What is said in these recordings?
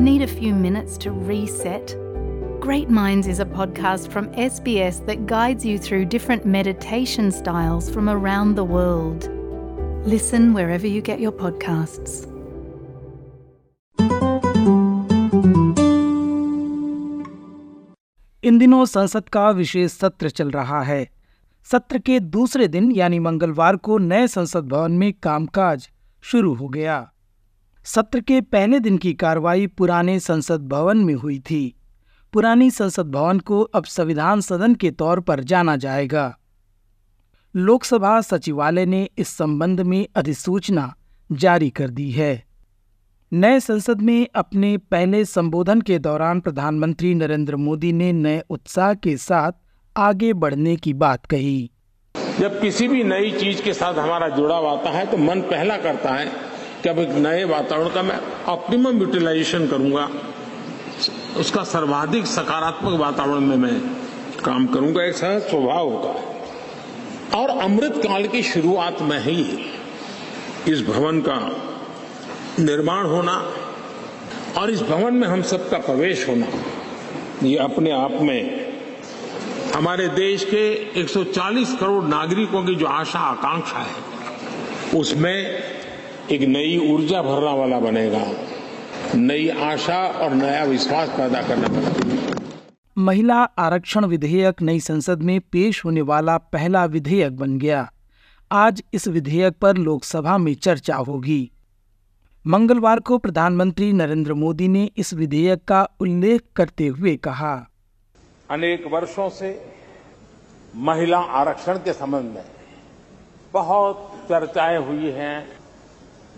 Need a few minutes to reset? Great Minds is a podcast from SBS that guides you through different meditation styles from around the world. Listen wherever you get your podcasts. इन दिनों संसद का विशेष सत्र चल रहा है सत्र के दूसरे दिन यानी मंगलवार को नए संसद भवन में कामकाज शुरू हो गया सत्र के पहले दिन की कार्रवाई पुराने संसद भवन में हुई थी। पुरानी संसद भवन को अब संविधान सदन के तौर पर जाना जाएगा। लोकसभा सचिवालय ने इस संबंध में अधिसूचना जारी कर दी है। नए संसद में अपने पहले संबोधन के दौरान प्रधानमंत्री नरेंद्र मोदी ने नए उत्साह के साथ आगे बढ़ने की बात कही। जब किसी भी नई चीज़ के साथ हमारा जुड़ाव आता है तो मन पहला करता है कि अब एक नए वातावरण का मैं ऑप्टिमम यूटिलाइजेशन करूँगा, उसका सर्वाधिक सकारात्मक वातावरण में मैं काम करूँगा, एक सहज स्वभाव होगा और अमृत काल की शुरुआत में ही इस भवन का निर्माण होना और इस भवन में हम सबका प्रवेश होना, ये अपने आप में हमारे देश के 140 करोड़ नागरिकों की जो आशा, आकांक्षा है, उसमें एक नई ऊर्जा भरने वाला बनेगा। नई आशा और नया विश्वास पैदा करने वाला। महिला आरक्षण विधेयक नई संसद में पेश होने वाला पहला विधेयक बन गया। आज इस विधेयक पर लोकसभा में चर्चा होगी। मंगलवार को प्रधानमंत्री नरेंद्र मोदी ने इस विधेयक का उल्लेख करते हुए कहा। अनेक वर्षों से महिला आरक्षण के संबंध में बहुत चर्चाएँ हुई हैं।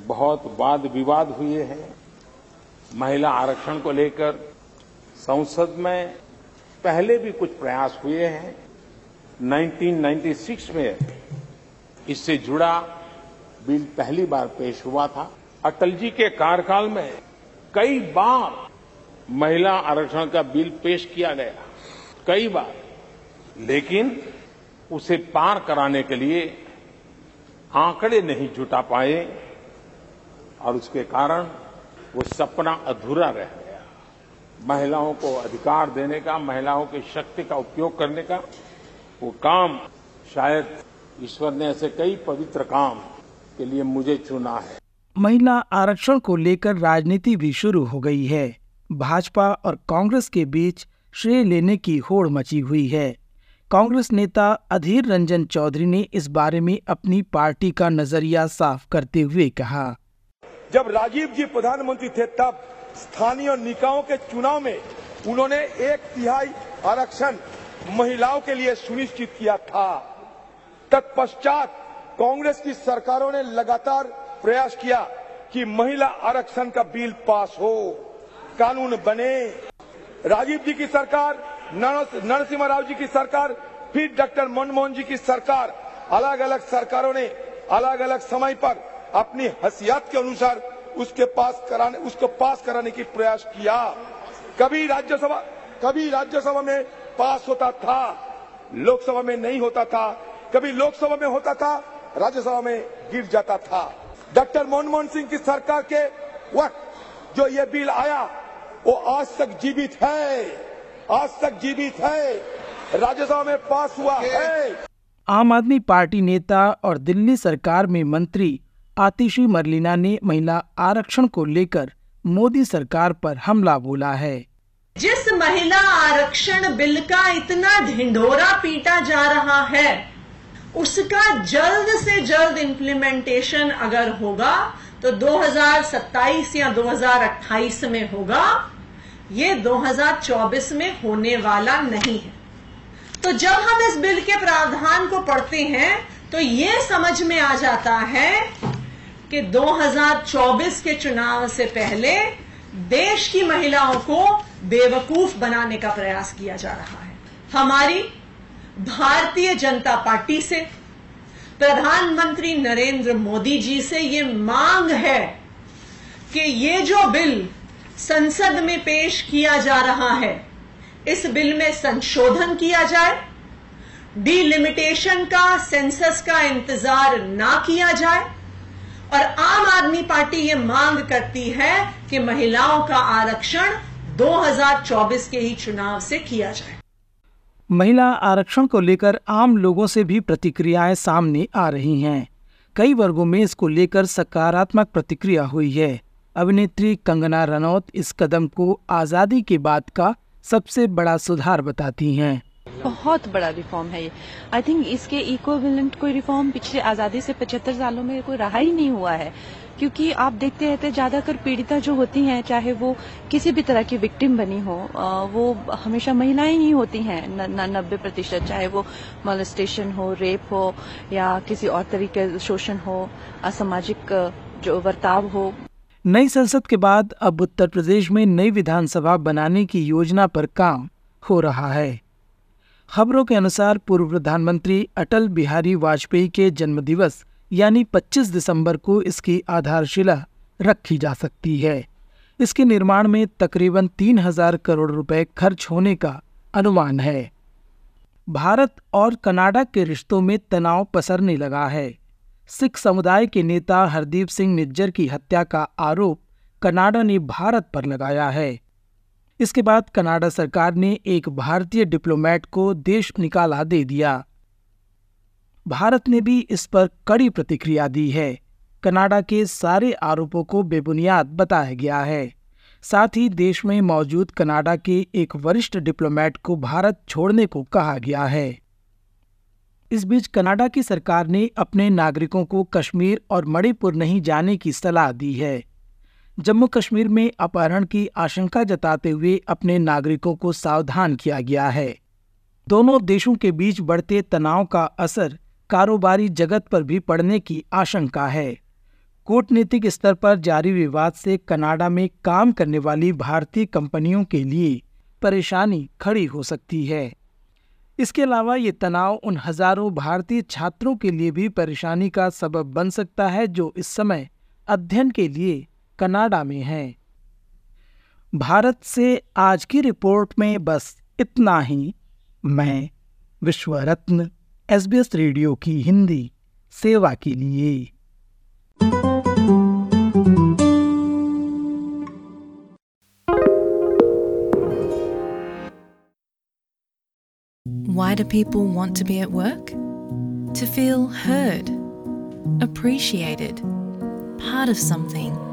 बहुत वाद विवाद हुए हैं। महिला आरक्षण को लेकर संसद में पहले भी कुछ प्रयास हुए हैं। 1996 में इससे जुड़ा बिल पहली बार पेश हुआ था। अटल जी के कार्यकाल में कई बार महिला आरक्षण का बिल पेश किया गया। कई बार। लेकिन उसे पार कराने के लिए आंकड़े नहीं जुटा पाए। और उसके कारण वो सपना अधूरा रह गया। महिलाओं को अधिकार देने का, महिलाओं की शक्ति का उपयोग करने का वो काम शायद ईश्वर ने ऐसे कई पवित्र काम के लिए मुझे चुना है। महिला आरक्षण को लेकर राजनीति भी शुरू हो गई है। भाजपा और कांग्रेस के बीच श्रेय लेने की होड़ मची हुई है। कांग्रेस नेता अधीर रंजन चौधरी ने इस बारे में अपनी पार्टी का नज़रिया साफ़ करते हुए कहा। जब राजीव जी प्रधानमंत्री थे, तब स्थानीय निकायों के चुनाव में उन्होंने एक तिहाई आरक्षण महिलाओं के लिए सुनिश्चित किया था। तत्पश्चात कांग्रेस की सरकारों ने लगातार प्रयास किया कि महिला आरक्षण का बिल पास हो। कानून बने। राजीव जी की सरकार नरसिम्हा राव जी की सरकार, फिर डॉक्टर मनमोहन जी की सरकार अलग अलग सरकारों ने अलग अलग समय पर अपनी हसियात के अनुसार उसके पास कराने उसको पास कराने की प्रयास किया। कभी राज्यसभा कभी राज्यसभा में पास होता था लोकसभा में नहीं होता था कभी लोकसभा में होता था राज्यसभा में गिर जाता था। डॉक्टर मनमोहन सिंह की सरकार के वक्त जो ये बिल आया वो आज तक जीवित है आज तक जीवित है राज्यसभा में पास हुआ है। आम आदमी पार्टी नेता और दिल्ली सरकार में मंत्री आतिशी मरलीना ने महिला आरक्षण को लेकर मोदी सरकार पर हमला बोला है। जिस महिला आरक्षण बिल का इतना ढिंढोरा पीटा जा रहा है, उसका जल्द से जल्द इम्प्लीमेंटेशन अगर होगा तो 2027 या 2028 में होगा, ये 2024 में होने वाला नहीं है। तो जब हम इस बिल के प्रावधान को पढ़ते हैं तो ये समझ में आ जाता है कि 2024 के चुनाव से पहले देश की महिलाओं को बेवकूफ़ बनाने का प्रयास किया जा रहा है। हमारी भारतीय जनता पार्टी से, प्रधानमंत्री नरेंद्र मोदी जी से ये मांग है कि ये जो बिल संसद में पेश किया जा रहा है, इस बिल में संशोधन किया जाए, डिलिमिटेशन का, सेंसस का इंतज़ार ना किया जाए और आम आदमी पार्टी ये मांग करती है कि महिलाओं का आरक्षण 2024 के ही चुनाव से किया जाए। महिला आरक्षण को लेकर आम लोगों से भी प्रतिक्रियाएँ सामने आ रही हैं। कई वर्गों में इसको लेकर सकारात्मक प्रतिक्रिया हुई है। अभिनेत्री कंगना रनौत इस कदम को आज़ादी के बाद का सबसे बड़ा सुधार बताती हैं। बहुत बड़ा रिफॉर्म है ये। आई थिंक इसके इक्विवेलेंट कोई रिफॉर्म पिछले आज़ादी से पचहत्तर सालों में कोई रहा ही नहीं हुआ है। क्योंकि आप देखते रहते ज़्यादातर पीड़िता जो होती हैं चाहे वो किसी भी तरह की विक्टिम बनी हो वो हमेशा महिलाएँ ही होती हैं नब्बे प्रतिशत चाहे वो मोलेस्टेशन हो रेप हो या किसी और तरीके शोषण हो असामाजिक जो बर्ताव हो। नई संसद के बाद अब उत्तर प्रदेश में नई विधानसभा बनाने की योजना पर काम हो रहा है। खबरों के अनुसार पूर्व प्रधानमंत्री अटल बिहारी वाजपेयी के जन्मदिवस, यानी 25 दिसंबर को इसकी आधारशिला रखी जा सकती है। इसके निर्माण में तकरीबन तीन हज़ार करोड़ रुपए खर्च होने का अनुमान है। भारत और कनाडा के रिश्तों में तनाव पसरने लगा है। सिख समुदाय के नेता हरदीप सिंह निज्जर की हत्या का आरोप कनाडा ने भारत पर लगाया है। इसके बाद कनाडा सरकार ने एक भारतीय डिप्लोमेट को देश निकाला दे दिया। भारत ने भी इस पर कड़ी प्रतिक्रिया दी है। कनाडा के सारे आरोपों को बेबुनियाद बताया गया है। साथ ही देश में मौजूद कनाडा के एक वरिष्ठ डिप्लोमेट को भारत छोड़ने को कहा गया है। इस बीच कनाडा की सरकार ने अपने नागरिकों को कश्मीर और मणिपुर नहीं जाने की सलाह दी है। जम्मू कश्मीर में अपहरण की आशंका जताते हुए अपने नागरिकों को सावधान किया गया है। दोनों देशों के बीच बढ़ते तनाव का असर कारोबारी जगत पर भी पड़ने की आशंका है। कूटनीतिक स्तर पर जारी विवाद से कनाडा में काम करने वाली भारतीय कंपनियों के लिए परेशानी खड़ी हो सकती है। इसके अलावा ये तनाव उन हज़ारों भारतीय छात्रों के लिए भी परेशानी का सबब बन सकता है जो इस समय अध्ययन के लिए कनाडा में हैं भारत से आज की रिपोर्ट में बस इतना ही मैं विश्व रत्न SBS रेडियो की हिंदी सेवा के लिए Why do people want to be at work? To feel heard, appreciated, part of something,